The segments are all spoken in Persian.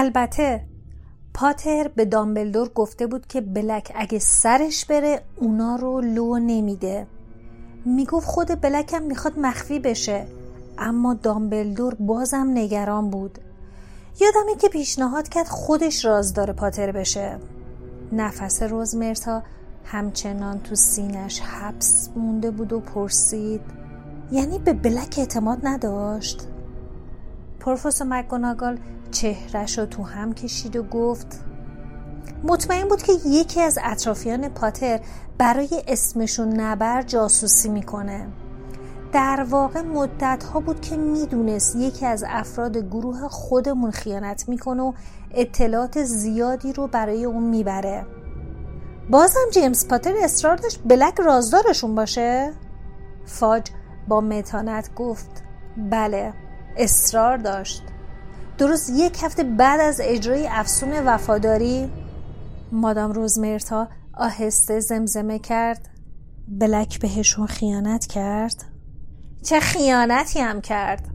البته پاتر به دامبلدور گفته بود که بلک اگه سرش بره اونا رو لو نمیده. می‌گفت خود بلک هم می‌خواد مخفی بشه اما دامبلدور بازم نگران بود. یادمه که پیشنهاد کرد خودش رازدار پاتر بشه. نفس روزمرتا همچنان تو سینش حبس مونده بود و پرسید یعنی به بلک اعتماد نداشت؟ پروفسور مکگوناگال چهرش رو تو هم کشید و گفت مطمئن بود که یکی از اطرافیان پاتر برای اسمشون نبر جاسوسی می‌کنه. در واقع مدت ها بود که می‌دونست یکی از افراد گروه خودمون خیانت می‌کنه و اطلاعات زیادی رو برای اون می‌بره. بازم جیمز پاتر اصرار داشت بلک رازدارشون باشه؟ فاج با متانت گفت بله اصرار داشت. درست یک هفته بعد از اجرای افسون وفاداری مادام روزمرتا آهسته زمزمه کرد بلک بهشون خیانت کرد. چه خیانتی هم کرد؟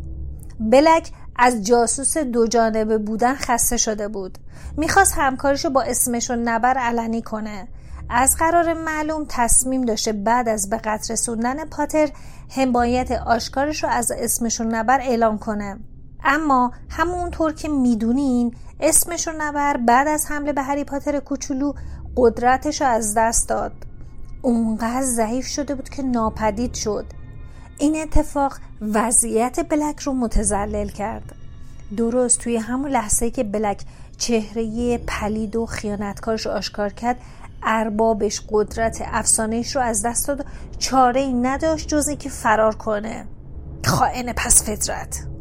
بلک از جاسوس دو جانبه بودن خسته شده بود. می‌خواست همکاریشو با اسمشون نبر علنی کنه. از قرار معلوم تصمیم داشته بعد از به قطر رسوندن پاتر حمایت آشکارش رو از اسمشون نبر اعلام کنه. اما همونطور که می‌دونین اسمشون نبر بعد از حمله به هری پاتر کوچولو قدرتش رو از دست داد. اونقدر ضعیف شده بود که ناپدید شد. این اتفاق وضعیت بلک رو متزلل کرد. درست توی همون لحظه که بلک چهره پلید و خیانتکارش آشکار کرد اربابش قدرت افسانهش رو از دست داد چاره ای نداشت جز که فرار کنه. خائن پس فطرت.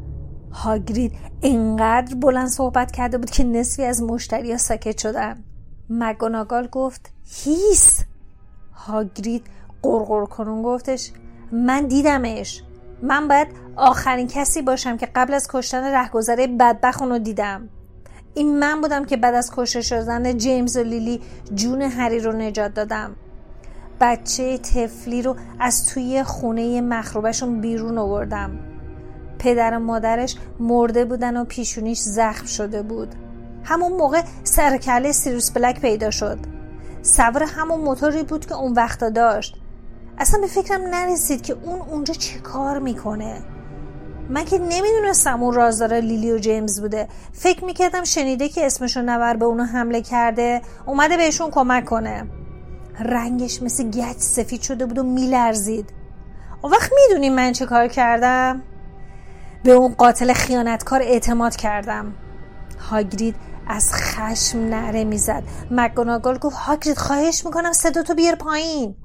هاگرید انقدر بلند صحبت کرده بود که نصفی از مشتری ساکت شدن. مگوناگال گفت هیس! هاگرید قرقر کنون گفتش من دیدمش. من باید آخرین کسی باشم که قبل از کشتن رهگذره بدبخ رو دیدم. این من بودم که بعد از کشته شدن جیمز و لیلی جون هری رو نجات دادم. بچه تفلی رو از توی خونه مخروبشون بیرون آوردم. پدر و مادرش مرده بودن و پیشونیش زخم شده بود. همون موقع سرکله سیروس بلک پیدا شد. سوار همون موتوری بود که اون وقتا داشت. اصلا به فکرم نرسید که اون اونجا چه کار می‌کنه. من که نمی‌دونستم اون رازدار لیلی و جیمز بوده. فکر می‌کردم شنیده که اسمشو نور به اونو حمله کرده اومده بهشون کمک کنه. رنگش مثل گچ سفید شده بود و میلرزید. اون وقت می‌دونی من چه کار کردم؟ به اون قاتل خیانتکار اعتماد کردم. هاگرید از خشم نره می‌زد. مگوناگل گفت هاگرید خواهش می‌کنم صدا تو بیار پایین.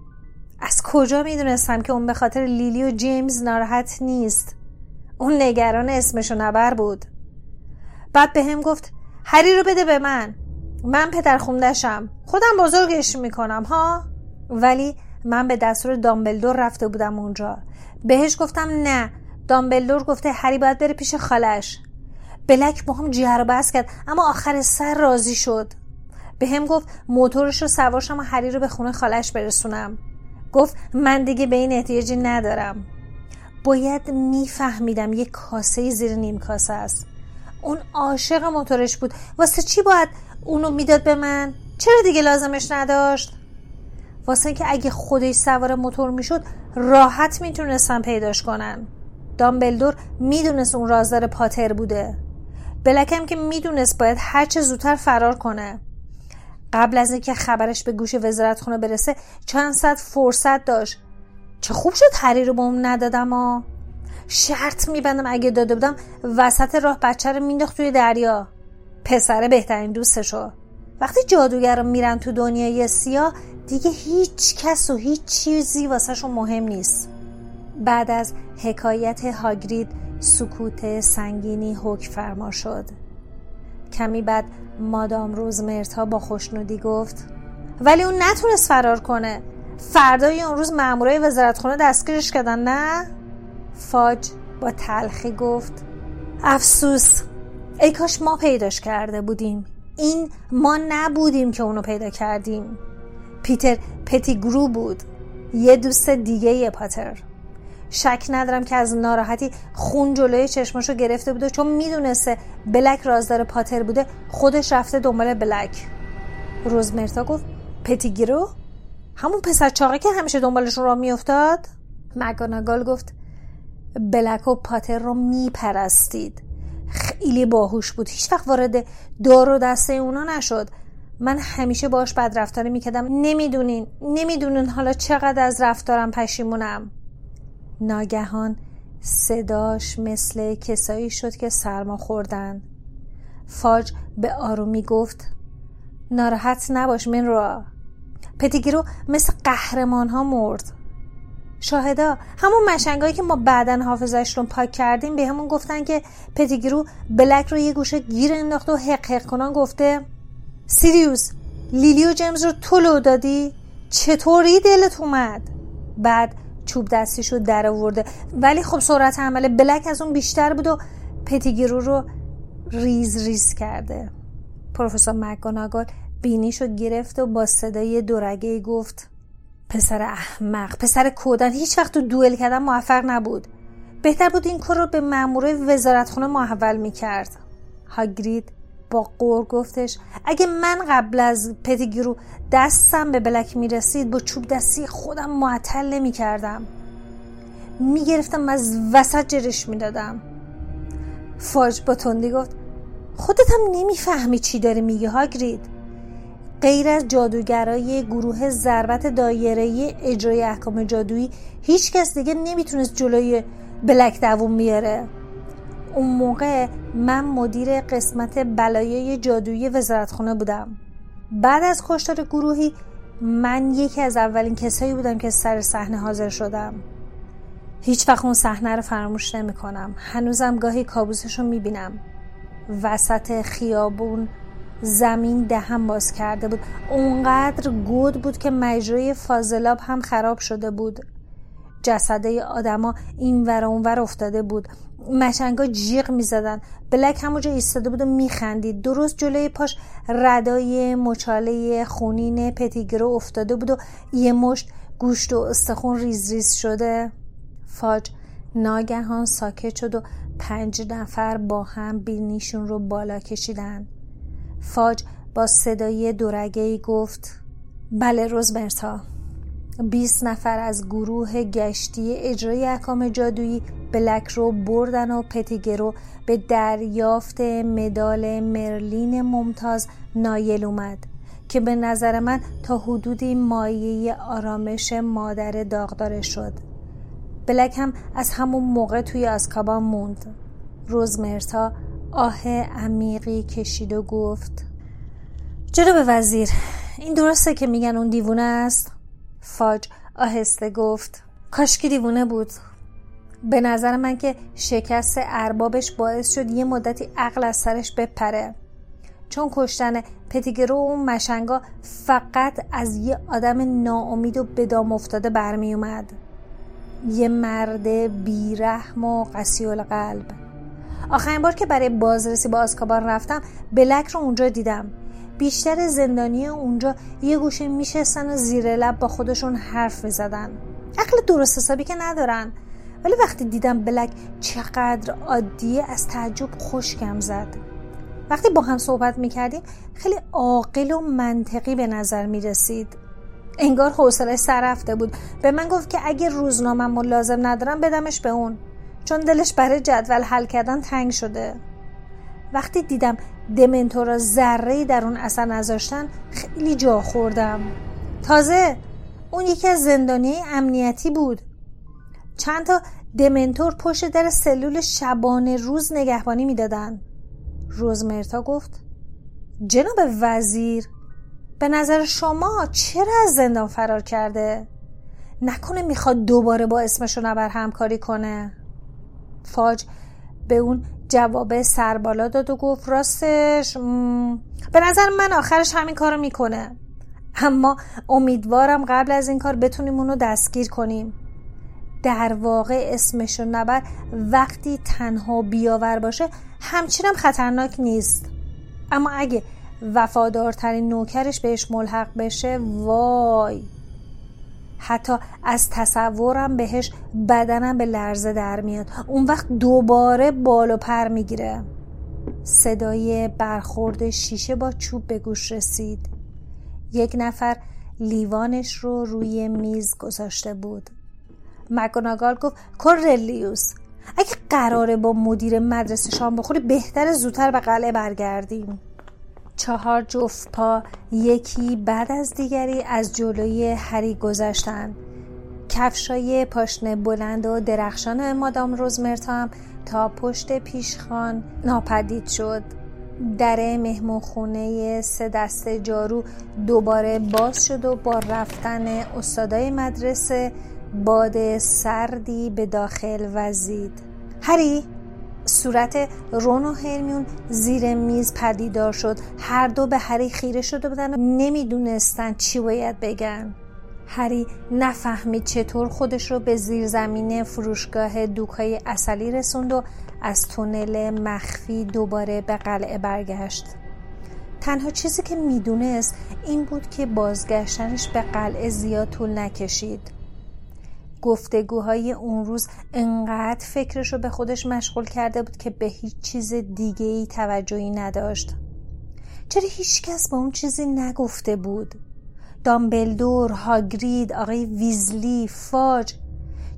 از کجا می‌دونستم که اون به خاطر لیلی و جیمز ناراحت نیست. اون نگران اسمشو نبر بود. بعد به هم گفت هری رو بده به من. من پدر خوندشم خودم بزرگش می‌کنم ها؟ ولی من به دستور دامبلدور رفته بودم اونجا. بهش گفتم نه. دامبلدور گفته هری باید بره پیش خالش بلک با هم بس کرد اما آخر سر راضی شد. به هم گفت موتورش رو سوارشم و هری رو به خونه خالش برسونم. گفت من دیگه به این احتیاجی ندارم. باید میفهمیدم یه کاسه زیر نیم کاسه است. اون عاشق موتورش بود. واسه چی باید اونو می‌داد به من؟ چرا دیگه لازمش نداشت؟ واسه اینکه اگه خودش سوار موتور می‌شد راحت می‌تونستن پیداش کنن دامبلدور می‌دونست اون رازدار پاتر بوده. بلکم که می‌دونست باید هرچه زودتر فرار کنه. قبل از اینکه خبرش به گوش وزارت خونه برسه چند ساعت فرصت داشت. چه خوب شد هری رو به اون ندادم ها شرط میبندم اگه داده بودم وسط راه بچه رو مینداخت توی دریا. پسر بهترین دوستشو. وقتی جادوگران میرن تو دنیای سیاه دیگه هیچ کس و هیچ چیزی واسهشون مهم نیست. بعد از حکایت هاگرید سکوت سنگینی حک فرما شد. کمی بعد مادام روزمرتا با خوشنودی گفت ولی اون نتونست فرار کنه. فردای اون روز مامورای وزارتخونه دستگیرش کردن نه؟ فاج با تلخی گفت افسوس. ای کاش ما پیداش کرده بودیم. این ما نبودیم که اونو پیدا کردیم. پیتر پتیگرو بود. یه دوست دیگه یه پاتر. شک ندارم که از ناراحتی خون جلوی چشماشو گرفته بوده چون می‌دونسته بلک رازدار پاتر بوده خودش رفته دنبال بلک. روزمرتا گفت پتیگرو همون پسر چاقه که همیشه دنبالشون را میافتاد؟ مگاناگال گفت بلک و پاتر رو میپرستید. خیلی باهوش بود. هیچ وقت وارد دار و دسته اونا نشد. من همیشه باش بد رفتاری می‌کردم. نمی‌دونین نمی‌دونین حالا چقدر از رفتارم پشیمونم. ناگهان صداش مثل کسایی شد که سرما خوردن. فاج به آرومی گفت ناراحت نباش من را پتیگیرو مثل قهرمان ها مرد. شاهدا همون مشنگایی که ما بعدا حافظش رو پاک کردیم به همون گفتن که پتیگرو بلک رو یه گوشه گیر انداخت و هق هق کنان گفته سیریوس لیلی و جیمز رو تو لو دادی؟ چطوری دلت اومد؟ بعد چوب دستیش رو در آورده. ولی خب سرعت عمل بلک از اون بیشتر بود و پتیگرو رو ریز ریز کرده. پروفسور مکگوناگل بینیشو گرفت و با صدای دورگه گفت پسر احمق پسر کودن هیچ وقت تو دوئل کردن موفق نبود. بهتر بود این کار رو به مامور وزارتخونه محول می‌کرد. هاگرید با قور گفتش اگه من قبل از پتیگرو دستم به بلک می‌رسید با چوب دستی خودم معطل نمی‌کردم. می‌گرفتم از وسط جرش می‌دادم. فاج با تندی گفت خودت هم نمی‌فهمی چی داری میگه هاگرید. غیر از جادوگرای گروه ضربت دایره اجرای احکام جادویی هیچ کس دیگه نمی‌تونست جلوی بلک دووم بیاره. اون موقع من مدیر قسمت بلایای جادویی وزارتخونه بودم. بعد از کشتار گروهی من یکی از اولین کسایی بودم که سر صحنه حاضر شدم. هیچ وقت اون صحنه رو فراموش نمی کنم هنوزم گاهی کابوسش رو می بینم وسط خیابون زمین دهم باز کرده بود. اونقدر گود بود که مجرای فاضلاب هم خراب شده بود. جسده آدما این ور اونور افتاده بود. مشنگا جیغ می‌زدن. بلک همونجا ایستاده بود و میخندید. درست جلوی پاش ردای مچاله خونین پتیگرو افتاده بود و یه مشت گوشت و استخون ریز ریز شده. فاج ناگهان ساکت شد و پنج نفر با هم بینیشون رو بالا کشیدن. فاج با صدای دورگه گفت بله روزمرتا. 20 نفر از گروه گشتی اجرای احکام جادویی بلک رو بردن و پتیگرو به دریافت مدال مرلین ممتاز نایل اومد که به نظر من تا حدودی مایه آرامش مادر داغدار شد. بلک هم از همون موقع توی آسکابان موند. روزمرتا آه عمیقی کشید و گفت جناب وزیر این درسته که میگن اون دیوونه است؟ فاج آهسته گفت. کاشکی دیوونه بود. به نظر من که شکست اربابش باعث شد یه مدتی عقل از سرش بپره. چون کشتن پتیگرو و اون مشنگا فقط از یه آدم ناامید و بدام افتاده برمی اومد یه مرد بیرحم و قسی قلب آخرین بار که برای بازرسی با آسکابان رفتم بلک رو اونجا دیدم. بیشتر زندانی اونجا یه گوشه میشستن و زیر لب با خودشون حرف می‌زدن. عقل درست حسابی که ندارن. ولی وقتی دیدم بلک چقدر عادیه از تعجب خوشگم زد. وقتی با هم صحبت می‌کردیم خیلی عاقل و منطقی به نظر می‌رسید. انگار حوصله سر رفته بود. به من گفت که اگه روزنامه لازم ندارم بدمش به اون. چون دلش برای جدول حل کردن تنگ شده. وقتی دیدم دمنتورا ذره در اون اثر نذاشتن خیلی جا خوردم. تازه اون یکی از زندانی امنیتی بود. چند تا دمنتور پشت در سلول شبانه روز نگهبانی می‌دادن. روزمرتا گفت جناب وزیر به نظر شما چرا از زندان فرار کرده؟ نکنه می‌خواد دوباره با اسمشو نبر همکاری کنه. فاج به اون جواب سربالا داد و گفت راستش به نظر من آخرش همین کارو می‌کنه. اما امیدوارم قبل از این کار بتونیم اونو دستگیر کنیم. در واقع اسمشو نبر وقتی تنها بیاور باشه همچینم خطرناک نیست. اما اگه وفادارترین نوکرش بهش ملحق بشه وای! حتی از تصورم بهش بدنم به لرزه در میاد. اون وقت دوباره بال و پر می‌گیره. صدای برخورد شیشه با چوب به گوش رسید. یک نفر لیوانش رو روی میز گذاشته بود. مگوناگال گفت کورلیوس اگه قراره با مدیر مدرسه شام بخوری بهتر زودتر به قلعه برگردیم. چهار جفت پا یکی بعد از دیگری از جلوی هری گذشتند کفشای پاشنه بلند و درخشان مادام روزمرتا هم تا پشت پیشخان ناپدید شد. در مهمون خونه سه دست جارو دوباره باز شد و با رفتن استادای مدرسه باد سردی به داخل وزید. هری؟ صورت رون و هرمیون زیر میز پدیدار شد. هر دو به هری خیره شده بودن و نمی‌دونستن چی باید بگن. هری نفهمید چطور خودش رو به زیر زمین فروشگاه دوکای اصلی رسوند و از تونل مخفی دوباره به قلعه برگشت. تنها چیزی که می‌دونست این بود که بازگشتنش به قلعه زیاد طول نکشید. گفتگوهای اون روز انقدر فکرشو به خودش مشغول کرده بود که به هیچ چیز دیگه ای توجهی نداشت. چرا هیچکس به اون چیزی نگفته بود؟ دامبلدور، هاگرید، آقای ویزلی، فاج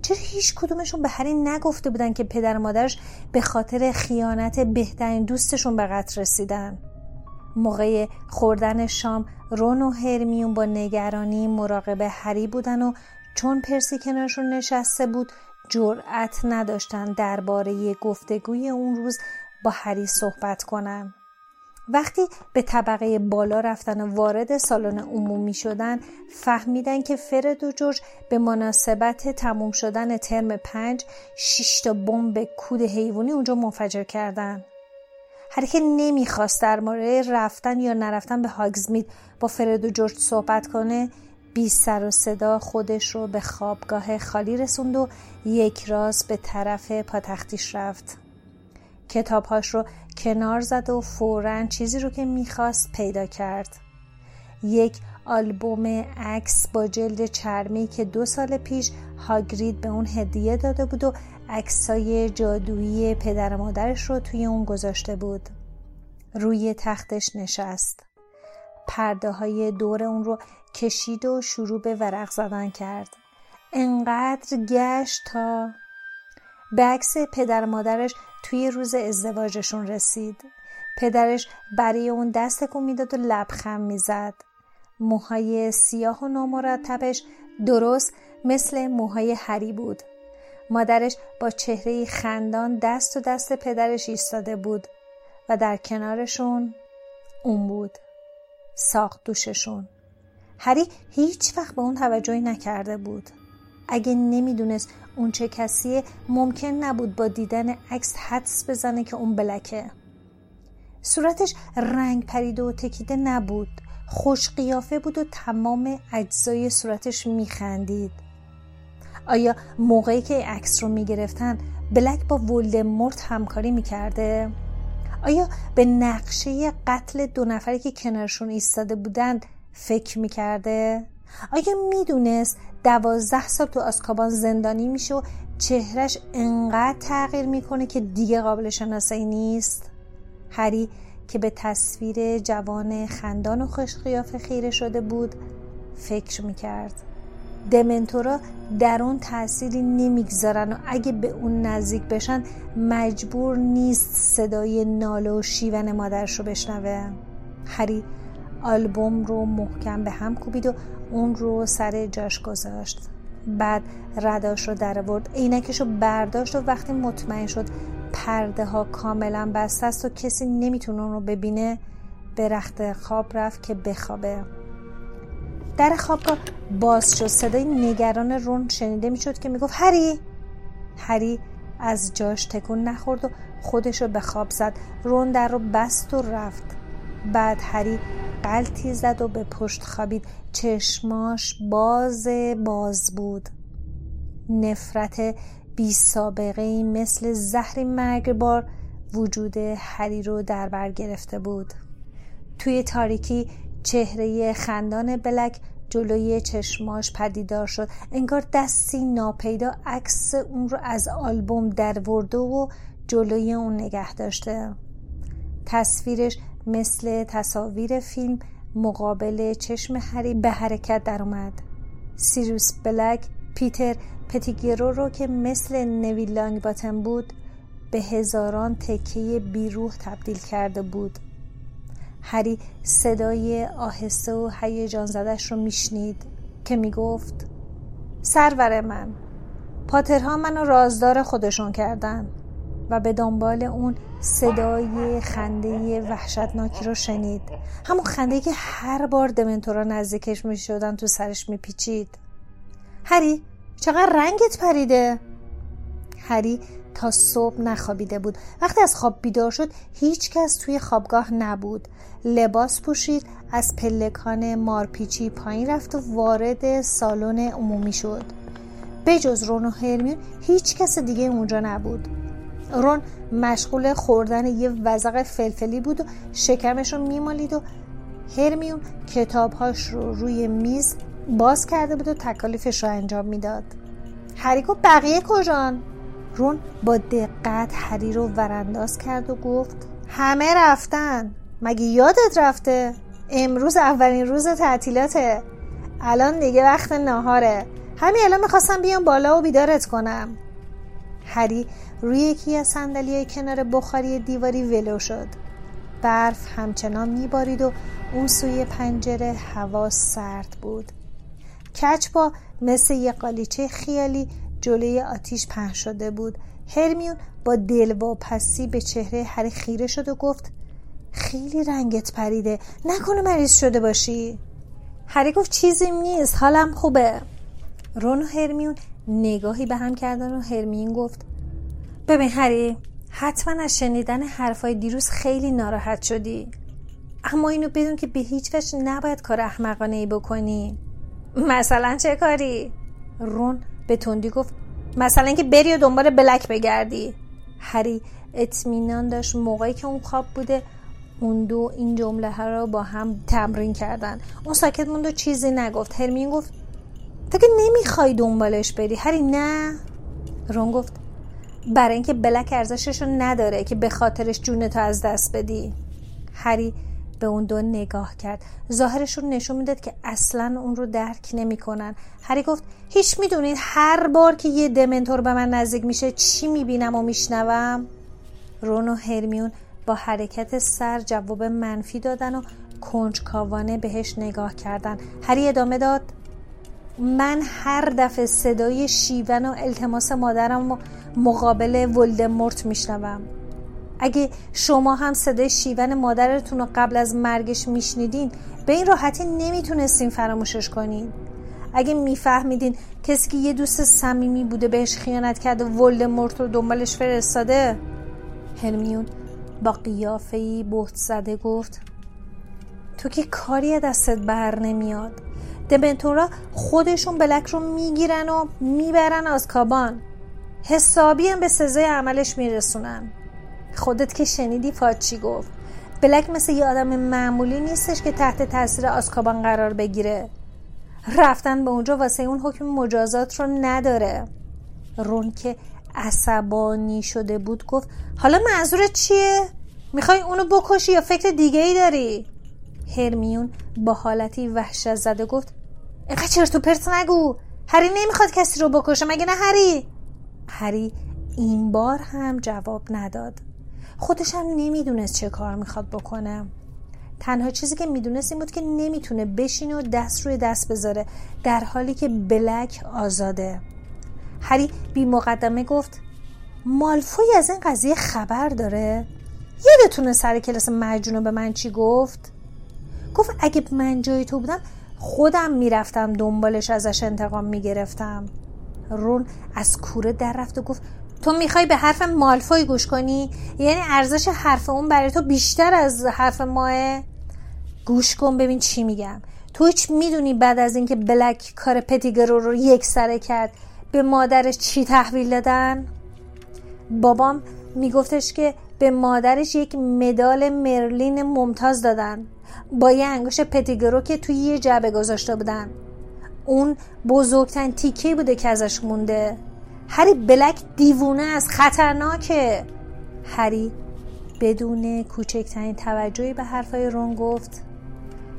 چرا هیچ کدومشون به هری نگفته بودن که پدر مادرش به خاطر خیانت بهترین دوستشون به قتل رسیدن؟ موقع خوردن شام رون و هرمیون با نگرانی مراقب هری بودن و چون پرسی کنارشون نشسته بود جرأت نداشتن درباره گفتگوی اون روز با هری صحبت کنن. وقتی به طبقه بالا رفتن و وارد سالن عمومی شدن فهمیدن که فرد و جورج به مناسبت تموم شدن ترم پنج شش تا بمب کود حیوانی اونجا منفجر کردن. هر که نمی‌خواست در مورد رفتن یا نرفتن به هاگزمید با فرد و جورج صحبت کنه بی سر و صدا خودش رو به خوابگاه خالی رسوند و یک راز به طرف پاتختیش رفت. کتابهاش رو کنار زد و فورا چیزی رو که می‌خواست پیدا کرد. یک آلبوم عکس با جلد چرمی که دو سال پیش هاگرید به اون هدیه داده بود و عکسای جادویی پدر مادرش رو توی اون گذاشته بود. روی تختش نشست. پرده های دور اون رو کشید و شروع به ورق زدن کرد. انقدر گشت تا به عکس پدر مادرش توی روز ازدواجشون رسید. پدرش برای اون دست کن می‌داد و لبخند می‌زد. موهای سیاه و نامرتبش درست مثل موهای هری بود. مادرش با چهره خندان دست و دست پدرش ایستاده بود و در کنارشون اون بود. ساخت دوششون. هری هیچ وقت به اون توجهی نکرده بود. اگه نمی‌دونست اون چه کسیه ممکن نبود با دیدن عکس حدس بزنه که اون بلکه. صورتش رنگ پریده و تکیده نبود. خوش قیافه بود و تمام اجزای صورتش میخندید. آیا موقعی که عکس رو می‌گرفتن بلک با ولدمورت همکاری می‌کرده؟ آیا به نقشه قتل دو نفری که کنارشون ایستاده بودند فکر می‌کرده؟ آیا می‌دونست دوازده سال تو آسکابان زندانی میشه و چهرش انقدر تغییر می‌کنه که دیگه قابل شناسایی نیست؟ هری که به تصویر جوان خندان و خوشقیافه خیره شده بود فکر می‌کرد دمنتورا در اون تأثیری نمی‌گذارن و اگه به اون نزدیک بشن مجبور نیست صدای ناله و شیون مادرش رو بشنوه. هری آلبوم رو محکم به هم کوبید و اون رو سر جاش گذاشت. بعد رداش رو در آورد. عینکش رو برداشت و وقتی مطمئن شد پرده ها کاملا بسته است و کسی نمی‌تونه اون رو ببینه به رخت خواب رفت که بخوابه. در خوابگاه باز شد. صدای نگران رون شنیده می‌شد که می‌گفت هری! هری از جاش تکون نخورد و خودش رو به خواب زد. رون در رو بست و رفت. بعد هری قلتی زد و به پشت خوابید. چشماش باز باز بود. نفرت بی سابقه مثل زهری مرگبار وجود هری رو در بر گرفته بود. توی تاریکی چهره خندان بلک جلوی چشماش پدیدار شد. انگار دستی ناپیدا عکس اون رو از آلبوم در ورده و جلوی اون نگه داشته. تصویرش مثل تصاویر فیلم مقابل چشم هری به حرکت در اومد. سیروس بلک پیتر پتیگرو رو که مثل نوی لانگ باتن بود به هزاران تکه بیروح تبدیل کرده بود. هری صدای آهسته و هیجان زدش رو میشنید که می‌گفت سرور من پاترها منو رازدار خودشون کردن و به دنبال اون صدای خنده وحشتناکی رو شنید. همون خنده که هر بار دمنتورا نزدیکش می شدن تو سرش می پیچید هری چقدر رنگت پریده؟ هری تا صبح نخوابیده بود. وقتی از خواب بیدار شد هیچ کس توی خوابگاه نبود. لباس پوشید از پلکان مارپیچی پایین رفت و وارد سالن عمومی شد. بجز رون و هرمیون هیچ کس دیگه اونجا نبود. رون مشغول خوردن یه وزق فلفلی بود و شکمش رو میمالید و هرمیون کتابهاش رو روی میز باز کرده بود و تکالیفش رو انجام می‌داد. هری بقیه کجان؟ رون با دقت هری رو ورانداز کرد و گفت همه رفتن. مگه یادت رفته؟ امروز اولین روز تعطیلاته. الان دیگه وقت ناهاره. همین الان می‌خواستم بیام بالا و بیدارت کنم. هری روی یکی از صندلی کنار بخاری دیواری ولو شد. برف همچنان میبارید و اون سوی پنجره هوا سرد بود. کچپا مثل یه قالیچه خیالی جلوی آتیش پهن شده بود. هرمیون با دلواپسی به چهره هری خیره شد و گفت خیلی رنگت پریده. نکنه مریض شده باشی. هری گفت چیزی نیست. حالم خوبه. رون و هرمیون نگاهی به هم کردن و هرمیون گفت ببین هری حتما از شنیدن حرفای دیروز خیلی ناراحت شدی. اما اینو بدون که به هیچ وجه نباید کار احمقانه ای بکنی. مثلا چه کاری؟ رون به تندی گفت مثلا اینکه بری و دنبال بلک بگردی. هری اطمینان داشت موقعی که اون خواب بوده اون دو این جمله ها رو با هم تمرین کردن. اون ساکت موند و چیزی نگفت. هرمین گفت تو که نمی‌خوای دنبالش بری. هری نه. رون گفت برای اینکه بلک ارزشش رو نداره که به خاطرش جونتو از دست بدی. هری به اون دو نگاه کرد. ظاهرشون نشون می‌داد که اصلا اون رو درک نمی‌کنن. هری گفت هیچ می‌دونید هر بار که یه دمنتور به من نزدیک میشه چی می‌بینم و میشنوم؟ رون و هرمیون با حرکت سر جواب منفی دادن و کنجکاوانه بهش نگاه کردن. هری ادامه داد من هر دفعه صدای شیون و التماس مادرم مقابل ولدمورت میشنوم. اگه شما هم صدای شیون مادرتون رو قبل از مرگش میشنیدین به این راحتی نمی‌تونستین فراموشش کنین. اگه میفهمیدین کسی که یه دوست صمیمی بوده بهش خیانت کرده ولدمورت رو دنبالش فرستاده هرمیون با قیافه بهت زده گفت تو که کاری دستت بر نمیاد. دمنتورا خودشون بلک رو می‌گیرن و می‌برن از کابان حسابی هم به سزای عملش میرسونن. خودت که شنیدی فاد چی گفت؟ بلک مثل یه آدم معمولی نیستش که تحت تاثیر آسکابان قرار بگیره. رفتن به اونجا واسه اون حکم مجازات رو نداره. رون که عصبانی شده بود گفت حالا منظورت چیه؟ می‌خوای اونو بکشی یا فکر دیگه ای داری؟ هرمیون با حالتی وحشت زده گفت اینقدر چرت و پرت نگو. هری نمی‌خواد کسی رو بکشه مگه نه هری؟ هری این بار هم جواب نداد. خودش هم نمی‌دونست چه کار می‌خواد بکنه تنها چیزی که می‌دونست این بود که نمی‌تونه بشینه و دست روی دست بذاره در حالی که بلک آزاده هری بی مقدمه گفت مالفوی از این قضیه خبر داره؟ یادتونه سر کلاس مجنون به من چی گفت؟ گفت اگه من جای تو بودم خودم می‌رفتم دنبالش ازش انتقام می‌گرفتم رون از کوره در رفت و گفت تو می‌خوای به حرف مالفوی گوش کنی؟ یعنی ارزش حرف اون برای تو بیشتر از حرف ماه؟ گوش کن ببین چی میگم. تو هیچ می‌دونی بعد از اینکه بلک کار پتیگرو رو یک سره کرد به مادرش چی تحویل دادن؟ بابام میگفتش که به مادرش یک مدال مرلین ممتاز دادن با یه انگوش پتیگرو که توی یه جعبه گذاشته بودن. اون بزرگترین تیکه بوده که ازش مونده. هری بلک دیوونه از خطرناکه. هری بدون کوچکترین توجهی به حرفای رون گفت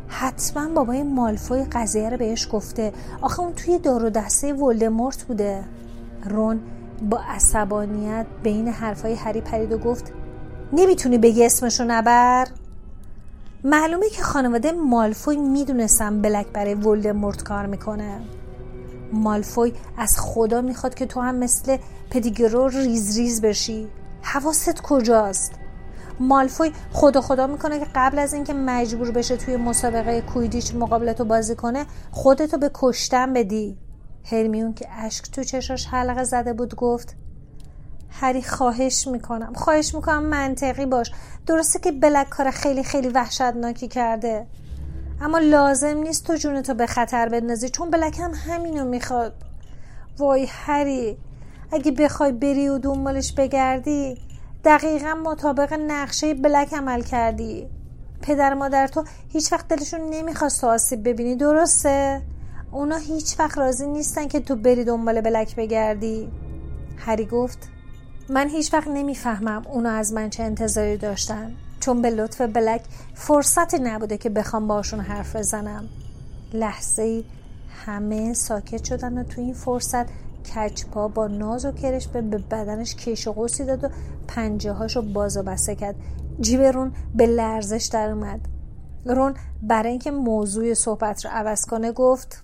حتما بابای مالفوی قضیه رو بهش گفته. آخه اون توی دار و دسته ولدمورت بوده. رون با عصبانیت بین حرفای هری پرید و گفت نمی‌تونی بگی اسمشو نبر؟ معلومه که خانواده مالفوی می‌دونستم بلک برای ولدمورت کار می‌کنه. مالفوی از خدا می‌خواد که تو هم مثل پدیگرو ریز ریز بشی. حواست کجاست؟ مالفوی خدا خدا می‌کنه که قبل از اینکه مجبور بشه توی مسابقه کویدیچ مقابلتو بازی کنه خودتو به کشتن بدی. هرمیون که اشک تو چشاش حلقه زده بود گفت هری خواهش می‌کنم خواهش می‌کنم منطقی باش. درسته که بلک کار خیلی خیلی وحشتناکی کرده. اما لازم نیست تو جونتو به خطر بندازی چون بلک هم همینو می‌خواد. وای هری اگه بخوای بری و دنبالش بگردی دقیقا مطابق نقشه بلک عمل کردی. پدر مادر تو هیچ وقت دلشون نمی‌خواست تو آسیب ببینی درسته؟ اونا هیچ وقت راضی نیستن که تو بری دنبال بلک بگردی. هری گفت من هیچ وقت نمی‌فهمم اونا از من چه انتظاری داشتن. چون به لطف بلک فرصتی نبوده که بخوام باشون حرف بزنم. لحظه ای همه ساکت شدن و تو این فرصت کچپا با ناز و کرش به بدنش کش و قوسی داد و پنجه هاشو باز و بسته کرد. جیب رون به لرزش در اومد. رون برای اینکه موضوع صحبت رو عوض کنه گفت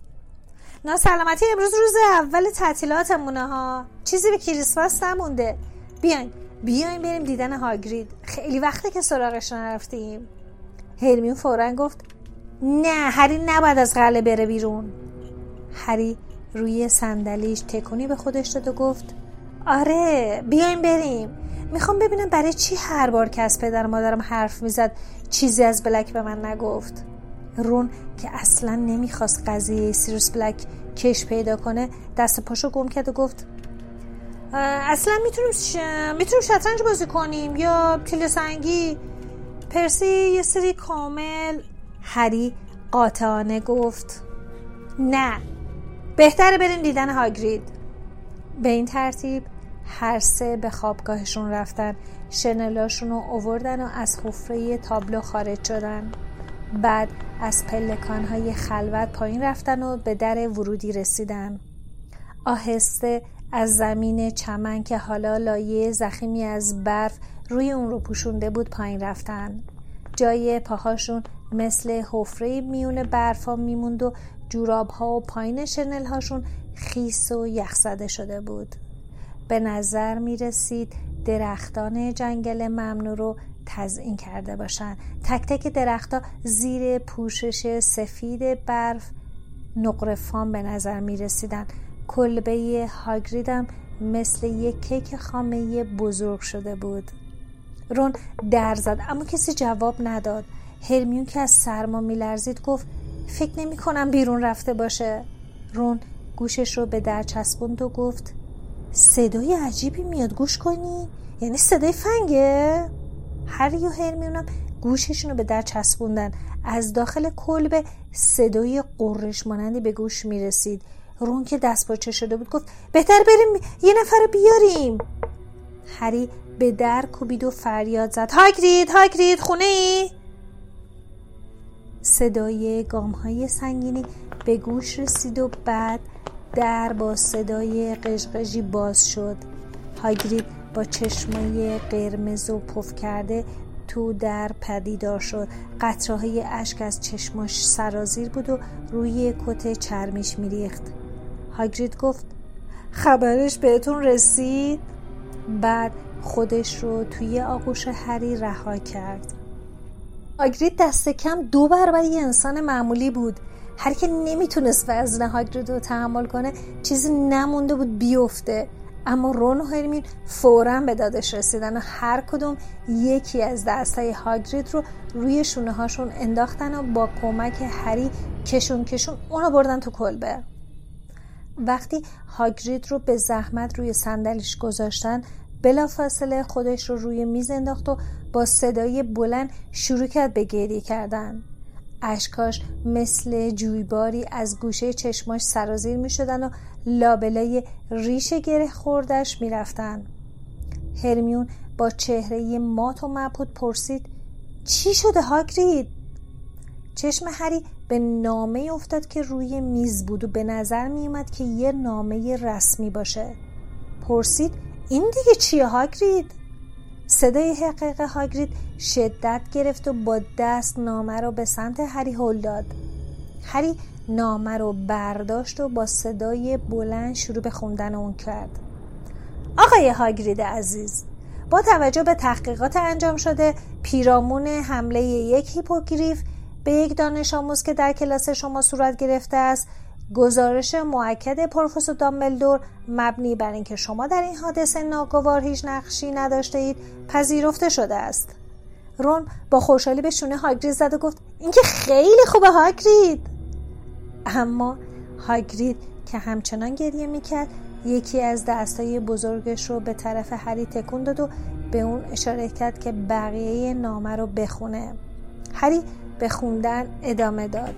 نه سلامتی امروز روز اول تعطیلاتمونه ها. چیزی به کریسمس نمونده. بیاین. بیاین بریم دیدن هاگرید. خیلی وقته که سراغش نرفتیم. هرمیون فورا گفت نه هری نباید از قله بره بیرون. هری روی صندلیش تکونی به خودش داد و گفت آره بیایم بریم. می‌خوام ببینم برای چی هر بار که از پدر مادرم حرف می‌زد چیزی از بلک به من نگفت. رون که اصلا نمی‌خواست قضیه سیروس بلک کش پیدا کنه دست پاشو گم کرد و گفت اصلا می‌تونیم ش... می‌تونیم شطرنج بازی کنیم یا تیل سنگی؟ پرسی یه سری کامل هری قاطعانه گفت. نه. بهتره بریم دیدن هاگرید به این ترتیب هر سه به خوابگاهشون رفتن شنلاشون رو اووردن و از حفره تابلو خارج شدن. بعد از پلکانهای خلوت پایین رفتن و به در ورودی رسیدن. آهسته از زمین چمن که حالا لایه زخیمی از برف روی اون رو پوشونده بود پایین رفتن. جای پاهاشون مثل حفره میون برفا میموند و جوراب ها و پایین شنل هاشون خیس و یخزده شده بود. به نظر می رسید درختان جنگل ممنوع رو تزئین کرده باشند تک تک درختها زیر پوشش سفید برف نقرفان به نظر می رسیدن کلبه هاگریدم مثل یک کیک خامه بزرگ شده بود. رون در زد اما کسی جواب نداد. هرمیون که از سرما میلرزید گفت فکر نمی کنم بیرون رفته باشه. رون گوشش رو به در چسبوند و گفت صدای عجیبی میاد گوش کنی؟ یعنی صدای فنگه؟ هری و هرمیونم گوششون رو به در چسبوندن. از داخل کلبه صدای قررش مانندی به گوش می‌رسید. رون که دست باچه شده بود گفت بهتر بریم یه نفر بیاریم. هری به در کوبید و فریاد زد هاگرید هاگرید خونه ای؟ صدای گام های سنگینی به گوش رسید و بعد در با صدای قشقشی باز شد. هاگرید با چشمای قرمز و پف کرده تو در پدیدار شد. قطره های اشک از چشماش سرازیر بود و روی کت چرمیش میریخت. هاگرید گفت خبرش بهتون رسید؟ بعد خودش رو توی آغوش هری رها کرد. هاگرید دست کم دو برابر یه انسان معمولی بود. هر که نمی‌تونست وزن هاگرید رو تحمل کنه چیزی نمونده بود بیفته. اما رون و هرمین فورا به دادش رسیدن و هر کدوم یکی از دستای هاگرید رو روی شونه هاشون انداختن و با کمک هری کشون کشون اونو بردن تو کلبه. وقتی هاگرید رو به زحمت روی صندلیش گذاشتن بلافاصله خودش رو روی میز انداخت و با صدای بلند شروع کرد به گریه کردن اشکاش مثل جویباری از گوشه چشماش سرازیر می شدن و لابلای ریش گره خوردش می رفتن. هرمیون با چهره مات و مبهوت پرسید چی شده هاگرید؟ چشم هری به نامه افتاد که روی میز بود و به نظر می اومد که یه نامه رسمی باشه. پرسید این دیگه چیه هاگرید؟ صدای حقیق هاگرید شدت گرفت و با دست نامه رو به سمت هری هل داد. هری نامه رو برداشت و با صدای بلند شروع به خوندن اون کرد. آقای هاگرید عزیز با توجه به تحقیقات انجام شده پیرامون حمله یک هیپوگریف به یک دانش آموز که در کلاس شما صورت گرفته است. گزارش معکد پروفسور دامبلدور مبنی بر اینکه شما در این حادثه ناگوار هیچ نقشی نداشته اید پذیرفته شده است. رون با خوشحالی به شونه هاگرید زد و گفت اینکه خیلی خوبه هاگرید. اما هاگرید که همچنان گریه می‌کرد یکی از دستای بزرگش رو به طرف هری تکون داد و به اون اشاره کرد که بقیه نامه رو بخونه. هری به خوندن ادامه داد.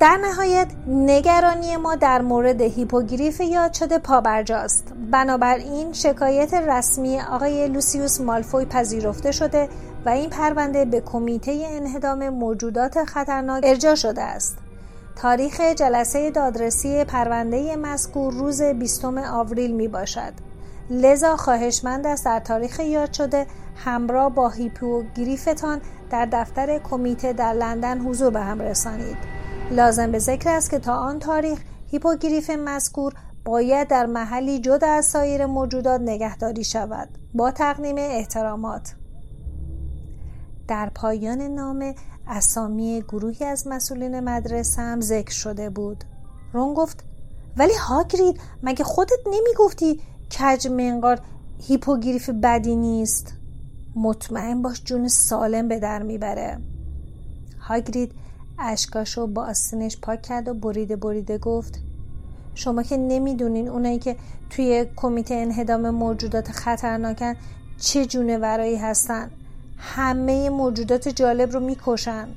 در نهایت نگرانی ما در مورد هیپوگریف یاد شده پابرجاست. بنابراین شکایت رسمی آقای لوسیوس مالفوی پذیرفته شده و این پرونده به کمیته انهدام موجودات خطرناک ارجا شده است. تاریخ جلسه دادرسی پرونده مذکور روز 20 آوریل می باشد. لذا خواهشمند است در تاریخ یاد شده همراه با هیپوگریفتان در دفتر کمیته در لندن حضور به هم رسانید. لازم به ذکر است که تا آن تاریخ هیپوگریف مذکور باید در محلی جدا از سایر موجودات نگهداری شود. با تقدیم احترامات. در پایان نامه اسامی گروهی از مسئولین مدرسه هم ذکر شده بود. رون گفت ولی هاگرید مگه خودت نمی‌گفتی کج منقار هیپوگریف بدی نیست؟ مطمئن باش جون سالم به در می‌بره. هاگرید اشکاشو با آستینش پاک کرد و بریده بریده گفت شما که نمی‌دونین اونایی که توی کمیته انهدام موجودات خطرناکن چه جونورایی هستن. همه موجودات جالب رو می‌کشن.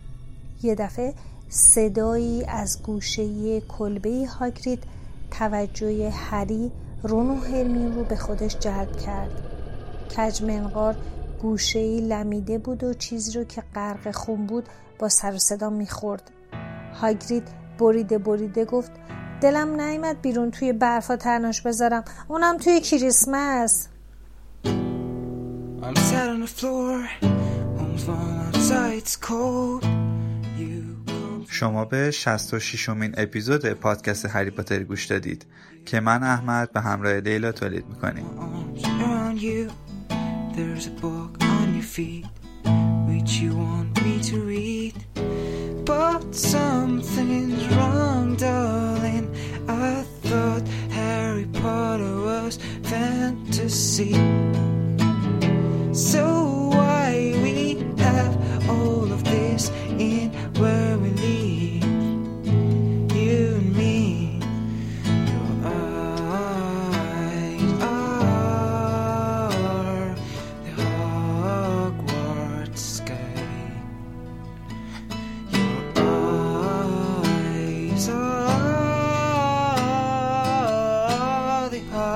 یه دفعه صدایی از گوشه کلبه هاگرید توجه هری رون و هرمین رو به خودش جلب کرد. کج منقار گوشه لمیده بود و چیزی رو که غرق خون بود با سر و صدا می‌خورد. هاگرید بریده بریده گفت دلم نیمد بیرون توی برفا تناش بذارم. اونم توی کریسمس. شما به 66 امین اپیزود پادکست هری پاتر گوش دادید که من احمد به همراه لیلا تولید می‌کنیم. Which you want me to read. But something's wrong, darling. I thought Harry Potter was fantasy. So why we have all of this in where we live?